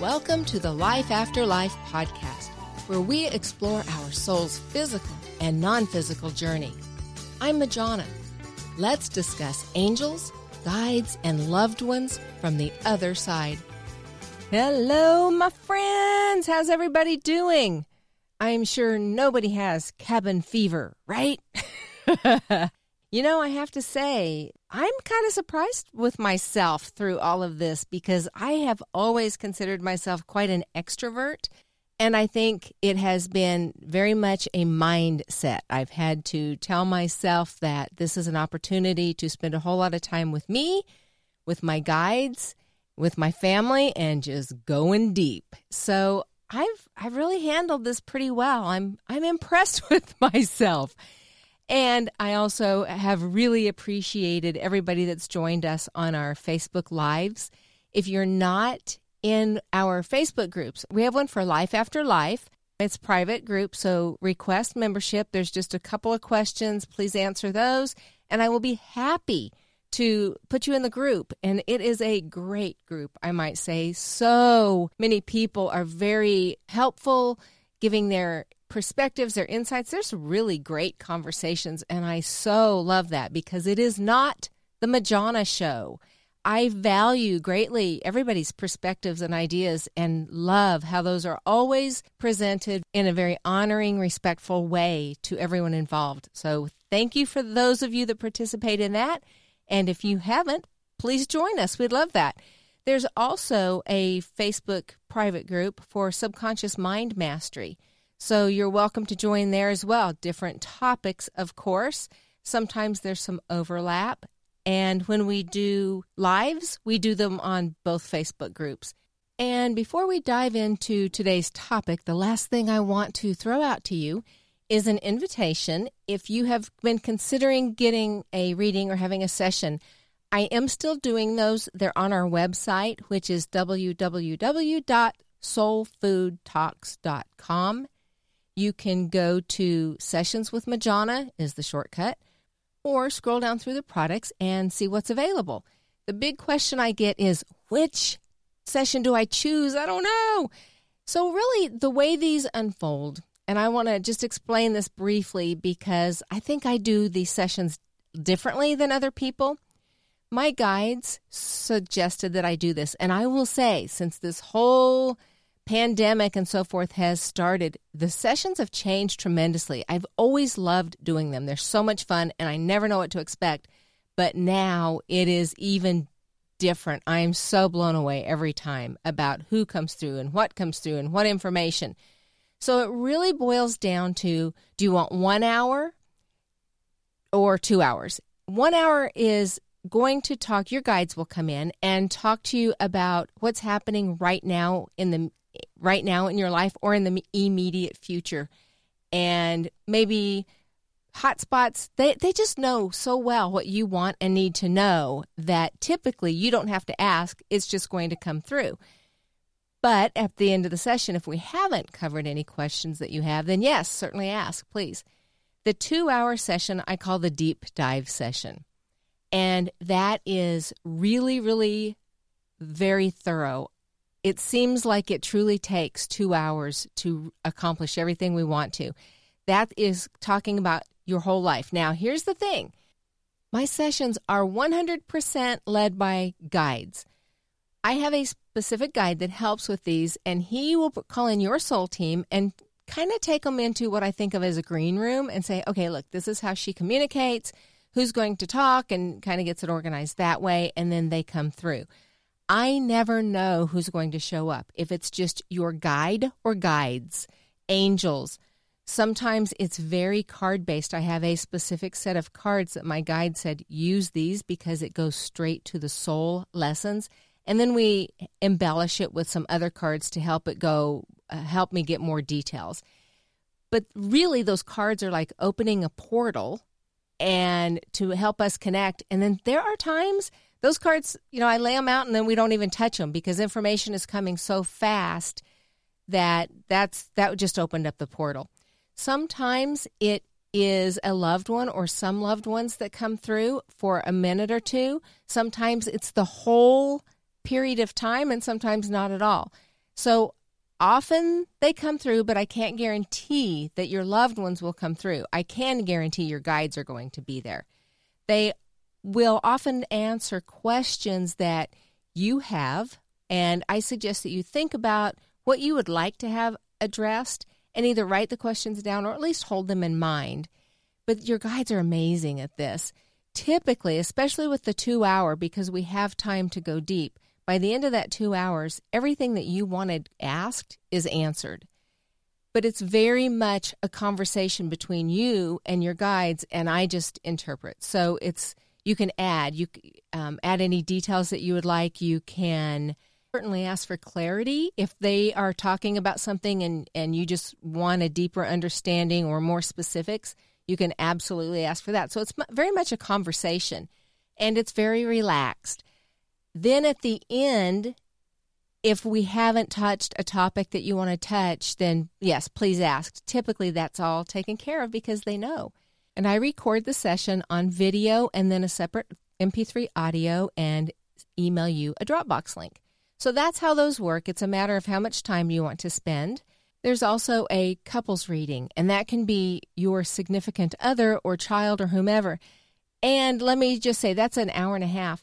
Welcome to the Life After Life podcast, where we explore our soul's physical and non physical journey. I'm Majana. Let's discuss angels, guides, and loved ones from the other side. Hello, my friends. How's everybody doing? I'm sure nobody has cabin fever, right? you know, I have to say, I'm kind of surprised with myself through all of this because I have always considered myself quite an extrovert. And I think it has been very much a mindset. I've had to tell myself that this is an opportunity to spend a whole lot of time with me, with my guides, with my family, and just going deep. So I've I've really handled this pretty well. I'm I'm impressed with myself. And I also have really appreciated everybody that's joined us on our Facebook Lives. If you're not in our Facebook groups, we have one for Life After Life. It's private group, so request membership. There's just a couple of questions. Please answer those, and I will be happy to put you in the group. And it is a great group, I might say. So many people are very helpful, giving their perspectives, their insights. There's really great conversations, and I so love that because it is not the Majana show. I value greatly everybody's perspectives and ideas and love how those are always presented in a very honoring, respectful way to everyone involved. So, thank you for those of you that participate in that. And if you haven't, please join us. We'd love that. There's also a Facebook private group for subconscious mind mastery. So you're welcome to join there as well. Different topics, of course. Sometimes there's some overlap. And when we do lives, we do them on both Facebook groups. And before we dive into today's topic, the last thing I want to throw out to you is an invitation. If you have been considering getting a reading or having a session, I am still doing those. They're on our website, which is www.soulfoodtalks.com. You can go to Sessions with Majana is the shortcut, or scroll down through the products and see what's available. The big question I get is which session do I choose? I don't know. So, really, the way these unfold, and I want to just explain this briefly because I think I do these sessions differently than other people. My guides suggested that I do this, and I will say, since this whole pandemic and so forth has started, the sessions have changed tremendously. I've always loved doing them. They're so much fun and I never know what to expect. But now it is even different. I am so blown away every time about who comes through and what comes through and what information. So it really boils down to do you want one hour or two hours? One hour is going to talk, your guides will come in and talk to you about what's happening right now in the right now in your life or in the immediate future. And maybe hotspots, they, they just know so well what you want and need to know that typically you don't have to ask, it's just going to come through. But at the end of the session, if we haven't covered any questions that you have, then yes, certainly ask, please. The two hour session I call the deep dive session. And that is really, really very thorough it seems like it truly takes two hours to accomplish everything we want to. That is talking about your whole life. Now, here's the thing my sessions are 100% led by guides. I have a specific guide that helps with these, and he will call in your soul team and kind of take them into what I think of as a green room and say, okay, look, this is how she communicates, who's going to talk, and kind of gets it organized that way, and then they come through. I never know who's going to show up. If it's just your guide or guides, angels. Sometimes it's very card based. I have a specific set of cards that my guide said use these because it goes straight to the soul lessons. And then we embellish it with some other cards to help it go, uh, help me get more details. But really, those cards are like opening a portal and to help us connect. And then there are times those cards, you know, I lay them out and then we don't even touch them because information is coming so fast that that's that just opened up the portal. Sometimes it is a loved one or some loved ones that come through for a minute or two. Sometimes it's the whole period of time and sometimes not at all. So often they come through, but I can't guarantee that your loved ones will come through. I can guarantee your guides are going to be there. They will often answer questions that you have, and I suggest that you think about what you would like to have addressed and either write the questions down or at least hold them in mind. But your guides are amazing at this. Typically, especially with the two hour, because we have time to go deep, by the end of that two hours, everything that you wanted asked is answered. But it's very much a conversation between you and your guides, and I just interpret. So it's you can add you um, add any details that you would like. You can certainly ask for clarity if they are talking about something and and you just want a deeper understanding or more specifics. You can absolutely ask for that. So it's very much a conversation, and it's very relaxed. Then at the end, if we haven't touched a topic that you want to touch, then yes, please ask. Typically, that's all taken care of because they know. And I record the session on video and then a separate MP3 audio and email you a Dropbox link. So that's how those work. It's a matter of how much time you want to spend. There's also a couples reading, and that can be your significant other or child or whomever. And let me just say, that's an hour and a half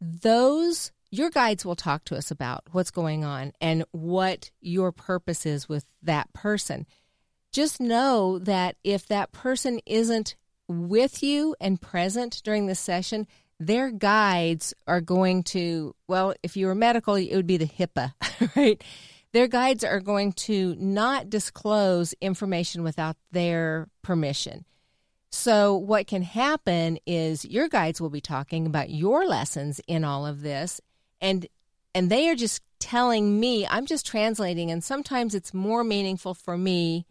those your guides will talk to us about what's going on and what your purpose is with that person. Just know that if that person isn't with you and present during the session, their guides are going to, well, if you were medical, it would be the HIPAA, right? Their guides are going to not disclose information without their permission. So, what can happen is your guides will be talking about your lessons in all of this, and and they are just telling me. I'm just translating, and sometimes it's more meaningful for me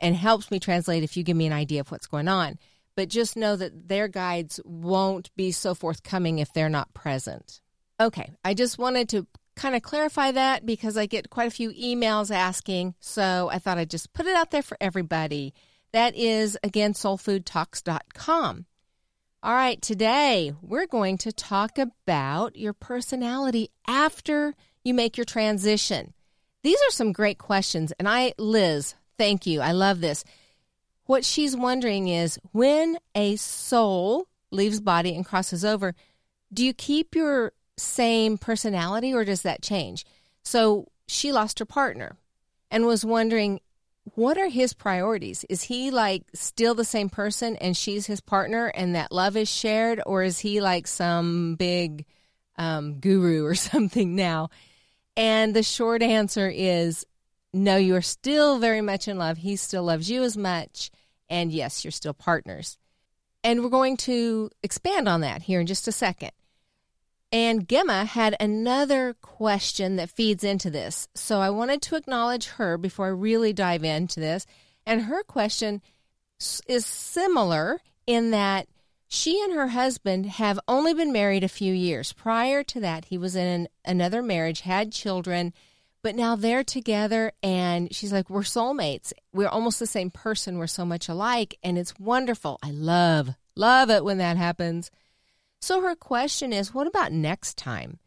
and helps me translate if you give me an idea of what's going on. But just know that their guides won't be so forthcoming if they're not present. Okay, I just wanted to kind of clarify that because I get quite a few emails asking, so I thought I'd just put it out there for everybody. That is, again, soulfoodtalks.com. All right, today we're going to talk about your personality after you make your transition. These are some great questions. And I, Liz, thank you. I love this. What she's wondering is when a soul leaves body and crosses over, do you keep your same personality or does that change? So she lost her partner and was wondering what are his priorities? Is he like still the same person and she's his partner and that love is shared? Or is he like some big um, guru or something now? And the short answer is no, you are still very much in love. He still loves you as much. And yes, you're still partners. And we're going to expand on that here in just a second. And Gemma had another question that feeds into this. So I wanted to acknowledge her before I really dive into this. And her question is similar in that she and her husband have only been married a few years. Prior to that, he was in another marriage, had children, but now they're together. And she's like, We're soulmates. We're almost the same person. We're so much alike. And it's wonderful. I love, love it when that happens. So her question is, what about next time?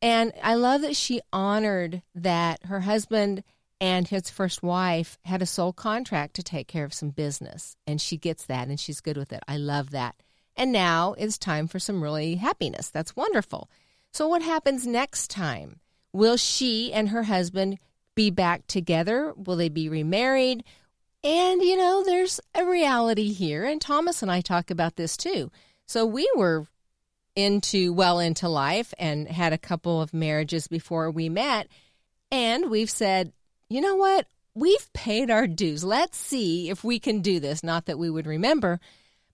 And I love that she honored that her husband and his first wife had a soul contract to take care of some business. And she gets that and she's good with it. I love that. And now it's time for some really happiness. That's wonderful. So, what happens next time? Will she and her husband be back together? Will they be remarried? And, you know, there's a reality here. And Thomas and I talk about this too. So, we were into well into life and had a couple of marriages before we met. And we've said, you know what? We've paid our dues. Let's see if we can do this. Not that we would remember,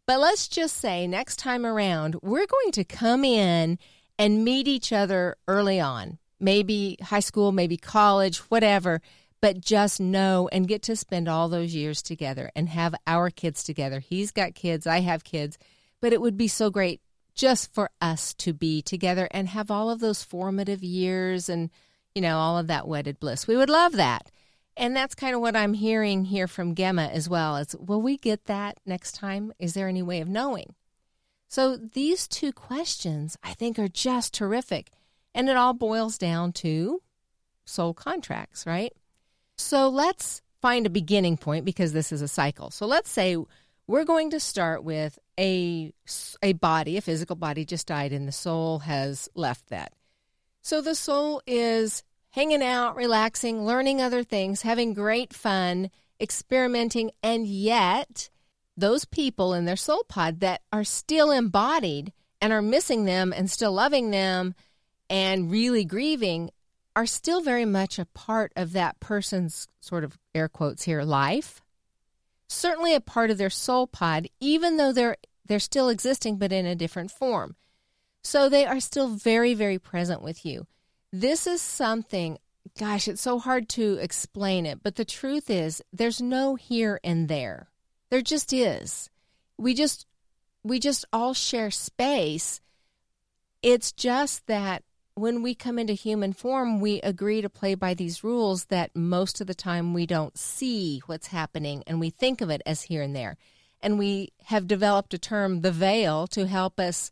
but let's just say next time around, we're going to come in and meet each other early on, maybe high school, maybe college, whatever, but just know and get to spend all those years together and have our kids together. He's got kids, I have kids, but it would be so great just for us to be together and have all of those formative years and, you know, all of that wedded bliss. We would love that. And that's kind of what I'm hearing here from Gemma as well. Is will we get that next time? Is there any way of knowing? So these two questions I think are just terrific. And it all boils down to soul contracts, right? So let's find a beginning point because this is a cycle. So let's say we're going to start with a a body, a physical body just died and the soul has left that. So the soul is hanging out, relaxing, learning other things, having great fun, experimenting, and yet those people in their soul pod that are still embodied and are missing them and still loving them and really grieving are still very much a part of that person's sort of air quotes here life. Certainly a part of their soul pod, even though they're they're still existing but in a different form. So they are still very, very present with you. This is something, gosh, it's so hard to explain it, but the truth is there's no here and there. There just is. We just we just all share space. It's just that when we come into human form, we agree to play by these rules that most of the time we don't see what's happening and we think of it as here and there. And we have developed a term, the veil, to help us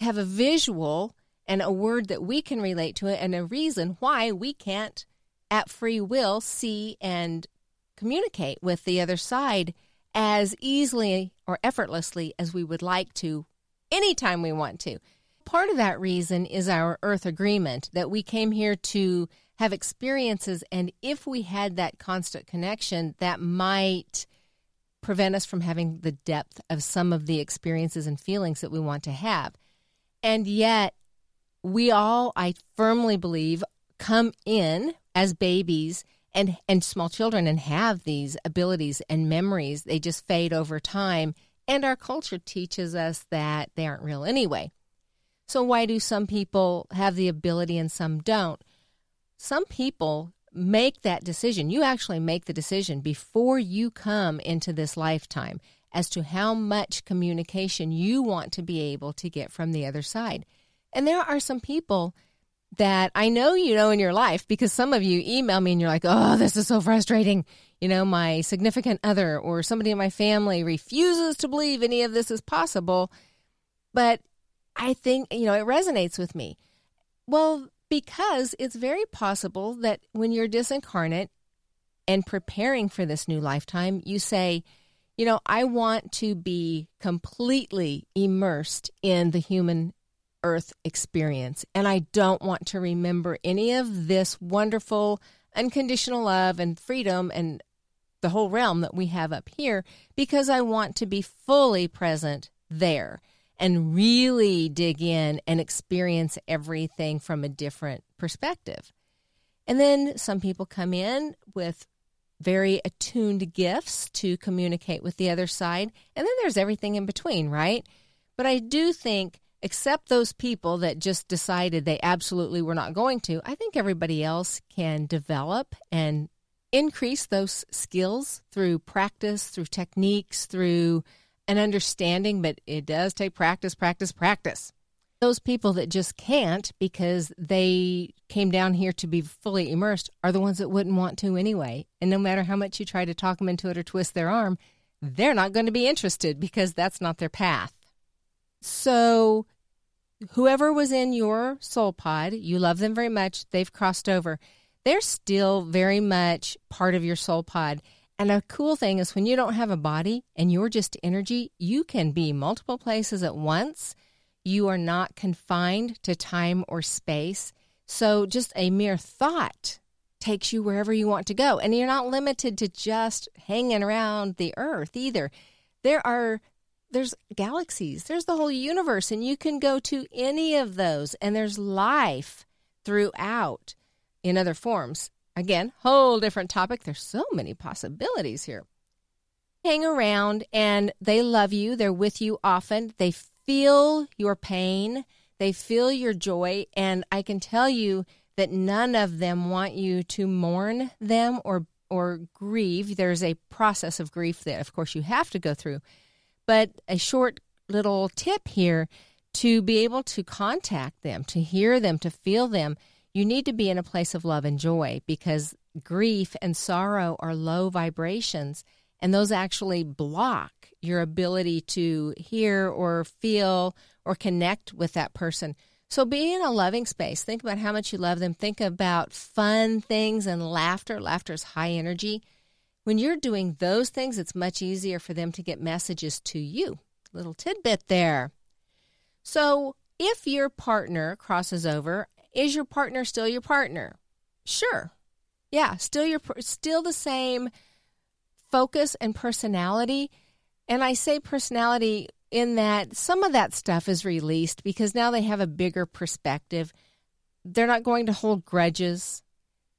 have a visual and a word that we can relate to it and a reason why we can't, at free will, see and communicate with the other side as easily or effortlessly as we would like to anytime we want to. Part of that reason is our Earth agreement that we came here to have experiences, and if we had that constant connection, that might prevent us from having the depth of some of the experiences and feelings that we want to have. And yet, we all, I firmly believe, come in as babies and and small children and have these abilities and memories. They just fade over time. And our culture teaches us that they aren't real anyway so why do some people have the ability and some don't some people make that decision you actually make the decision before you come into this lifetime as to how much communication you want to be able to get from the other side and there are some people that I know you know in your life because some of you email me and you're like, oh, this is so frustrating. You know, my significant other or somebody in my family refuses to believe any of this is possible. But I think, you know, it resonates with me. Well, because it's very possible that when you're disincarnate and preparing for this new lifetime, you say, you know, I want to be completely immersed in the human earth experience. And I don't want to remember any of this wonderful unconditional love and freedom and the whole realm that we have up here because I want to be fully present there and really dig in and experience everything from a different perspective. And then some people come in with very attuned gifts to communicate with the other side. And then there's everything in between, right? But I do think except those people that just decided they absolutely were not going to, I think everybody else can develop and increase those skills through practice, through techniques, through an understanding, but it does take practice, practice, practice. Those people that just can't because they came down here to be fully immersed are the ones that wouldn't want to anyway. And no matter how much you try to talk them into it or twist their arm, they're not going to be interested because that's not their path. So, whoever was in your soul pod, you love them very much, they've crossed over. They're still very much part of your soul pod. And a cool thing is when you don't have a body and you're just energy, you can be multiple places at once. You are not confined to time or space. So, just a mere thought takes you wherever you want to go. And you're not limited to just hanging around the earth either. There are there's galaxies, there's the whole universe, and you can go to any of those, and there's life throughout in other forms. Again, whole different topic. There's so many possibilities here. Hang around, and they love you. They're with you often. They feel your pain, they feel your joy, and I can tell you that none of them want you to mourn them or or grieve. There's a process of grief that, of course, you have to go through but a short little tip here to be able to contact them, to hear them, to feel them, you need to be in a place of love and joy because grief and sorrow are low vibrations and those actually block your ability to hear or feel or connect with that person. So be in a loving space. Think about how much you love them. Think about fun things and laughter. Laughter is high energy. When you're doing those things, it's much easier for them to get messages to you. Little tidbit there. So if your partner crosses over, is your partner still your partner? Sure. Yeah, still your still the same focus and personality. And I say personality in that some of that stuff is released because now they have a bigger perspective. They're not going to hold grudges.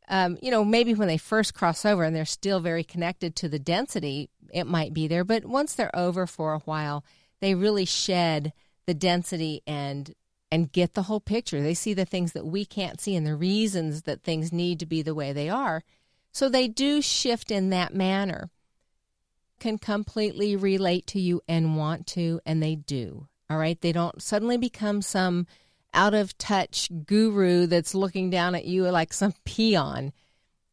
Um, you know, maybe when they first cross over and they're still very connected to the density, it might be there. But once they're over for a while, they really shed the density and and get the whole picture. They see the things that we can't see and the reasons that things need to be the way they are. So they do shift in that manner can completely relate to you and want to, and they do. All right. They don't suddenly become some out of touch guru that's looking down at you like some peon.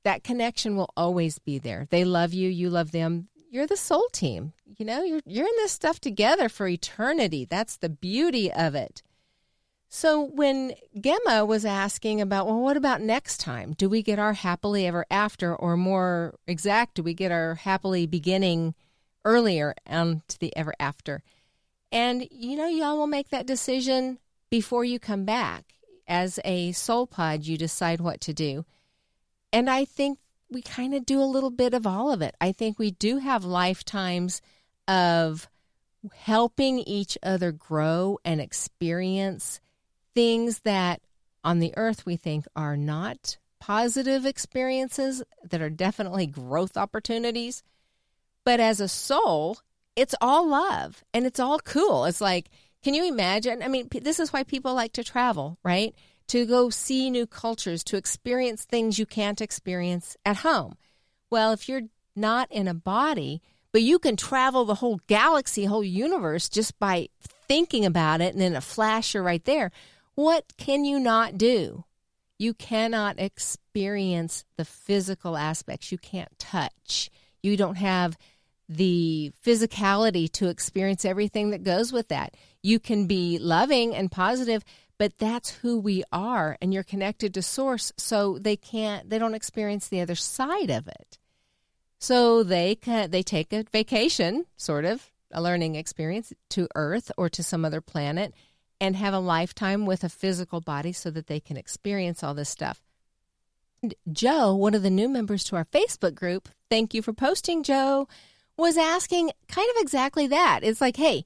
That connection will always be there. They love you, you love them. You're the soul team. You know, you're you're in this stuff together for eternity. That's the beauty of it. So when Gemma was asking about, well, what about next time? Do we get our happily ever after, or more exact, do we get our happily beginning earlier and to the ever after? And you know, y'all will make that decision before you come back. As a soul pod, you decide what to do. And I think we kind of do a little bit of all of it. I think we do have lifetimes of helping each other grow and experience things that on the earth we think are not positive experiences that are definitely growth opportunities. But as a soul, it's all love and it's all cool. It's like, can you imagine? I mean, this is why people like to travel, right? To go see new cultures, to experience things you can't experience at home. Well, if you're not in a body, but you can travel the whole galaxy, whole universe just by thinking about it and then a flash you're right there. What can you not do? You cannot experience the physical aspects. You can't touch. You don't have the physicality to experience everything that goes with that. You can be loving and positive, but that's who we are and you're connected to source so they can't they don't experience the other side of it. So they can they take a vacation, sort of, a learning experience to earth or to some other planet and have a lifetime with a physical body so that they can experience all this stuff. Joe, one of the new members to our Facebook group, thank you for posting, Joe, was asking kind of exactly that. It's like, hey,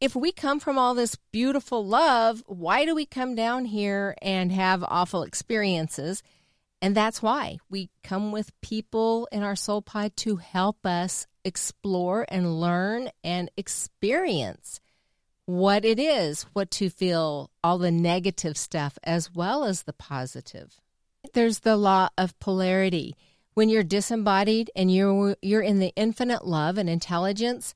if we come from all this beautiful love, why do we come down here and have awful experiences? And that's why we come with people in our soul pod to help us explore and learn and experience what it is, what to feel, all the negative stuff as well as the positive. There's the law of polarity. When you're disembodied and you're you're in the infinite love and intelligence,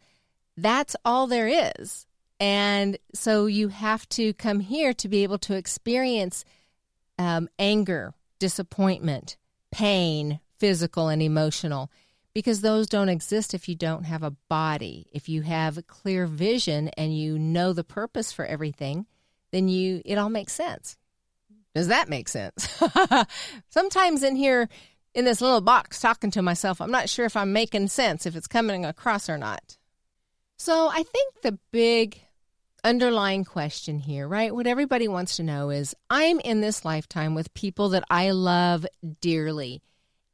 that's all there is. And so you have to come here to be able to experience um, anger, disappointment, pain, physical and emotional because those don't exist if you don't have a body. If you have a clear vision and you know the purpose for everything, then you it all makes sense. Does that make sense? Sometimes in here in this little box talking to myself, I'm not sure if I'm making sense if it's coming across or not. So, I think the big underlying question here, right? What everybody wants to know is I'm in this lifetime with people that I love dearly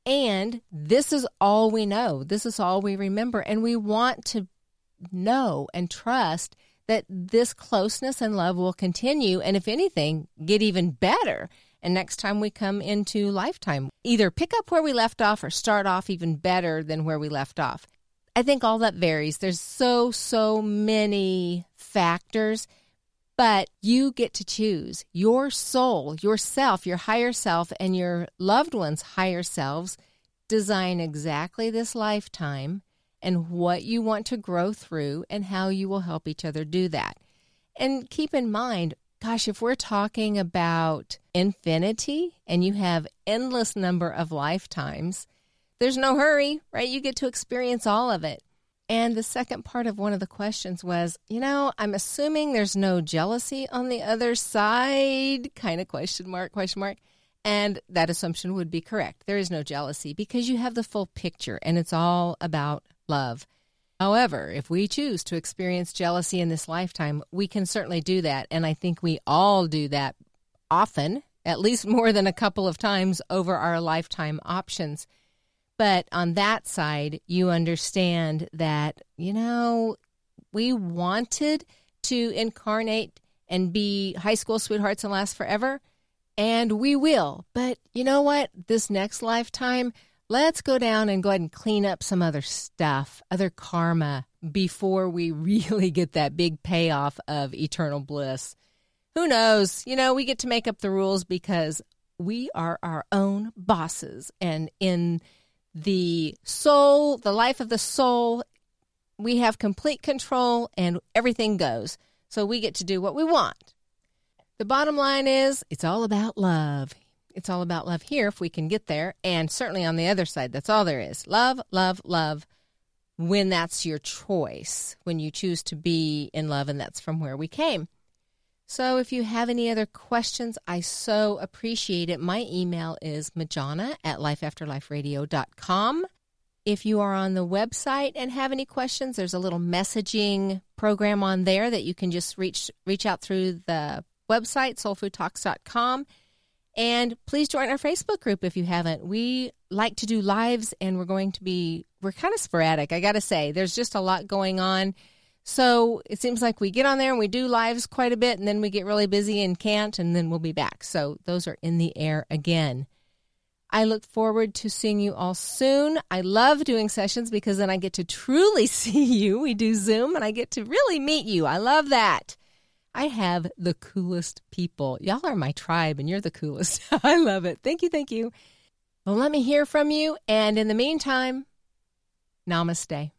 and this is all we know. This is all we remember. And we want to know and trust that this closeness and love will continue. And if anything, get even better. And next time we come into lifetime, either pick up where we left off or start off even better than where we left off. I think all that varies. There's so, so many factors but you get to choose your soul, yourself, your higher self, and your loved ones' higher selves design exactly this lifetime and what you want to grow through and how you will help each other do that. And keep in mind, gosh, if we're talking about infinity and you have endless number of lifetimes, there's no hurry, right? You get to experience all of it. And the second part of one of the questions was, you know, I'm assuming there's no jealousy on the other side, kind of question mark, question mark. And that assumption would be correct. There is no jealousy because you have the full picture and it's all about love. However, if we choose to experience jealousy in this lifetime, we can certainly do that. And I think we all do that often, at least more than a couple of times over our lifetime options. But on that side, you understand that, you know, we wanted to incarnate and be high school sweethearts and last forever, and we will. But you know what? This next lifetime, let's go down and go ahead and clean up some other stuff, other karma, before we really get that big payoff of eternal bliss. Who knows? You know, we get to make up the rules because we are our own bosses. And in the soul, the life of the soul, we have complete control and everything goes. So we get to do what we want. The bottom line is it's all about love. It's all about love here if we can get there. And certainly on the other side, that's all there is love, love, love when that's your choice, when you choose to be in love, and that's from where we came. So if you have any other questions, I so appreciate it. My email is majana at lifeafterliferadio.com. If you are on the website and have any questions, there's a little messaging program on there that you can just reach reach out through the website, soulfoodtalks.com. And please join our Facebook group if you haven't. We like to do lives and we're going to be, we're kind of sporadic, I got to say. There's just a lot going on. So it seems like we get on there and we do lives quite a bit and then we get really busy and can't and then we'll be back. So those are in the air again. I look forward to seeing you all soon. I love doing sessions because then I get to truly see you. We do Zoom and I get to really meet you. I love that. I have the coolest people. Y'all are my tribe, and you're the coolest. I love it. Thank you. Thank you. Well, let me hear from you. And in the meantime, namaste.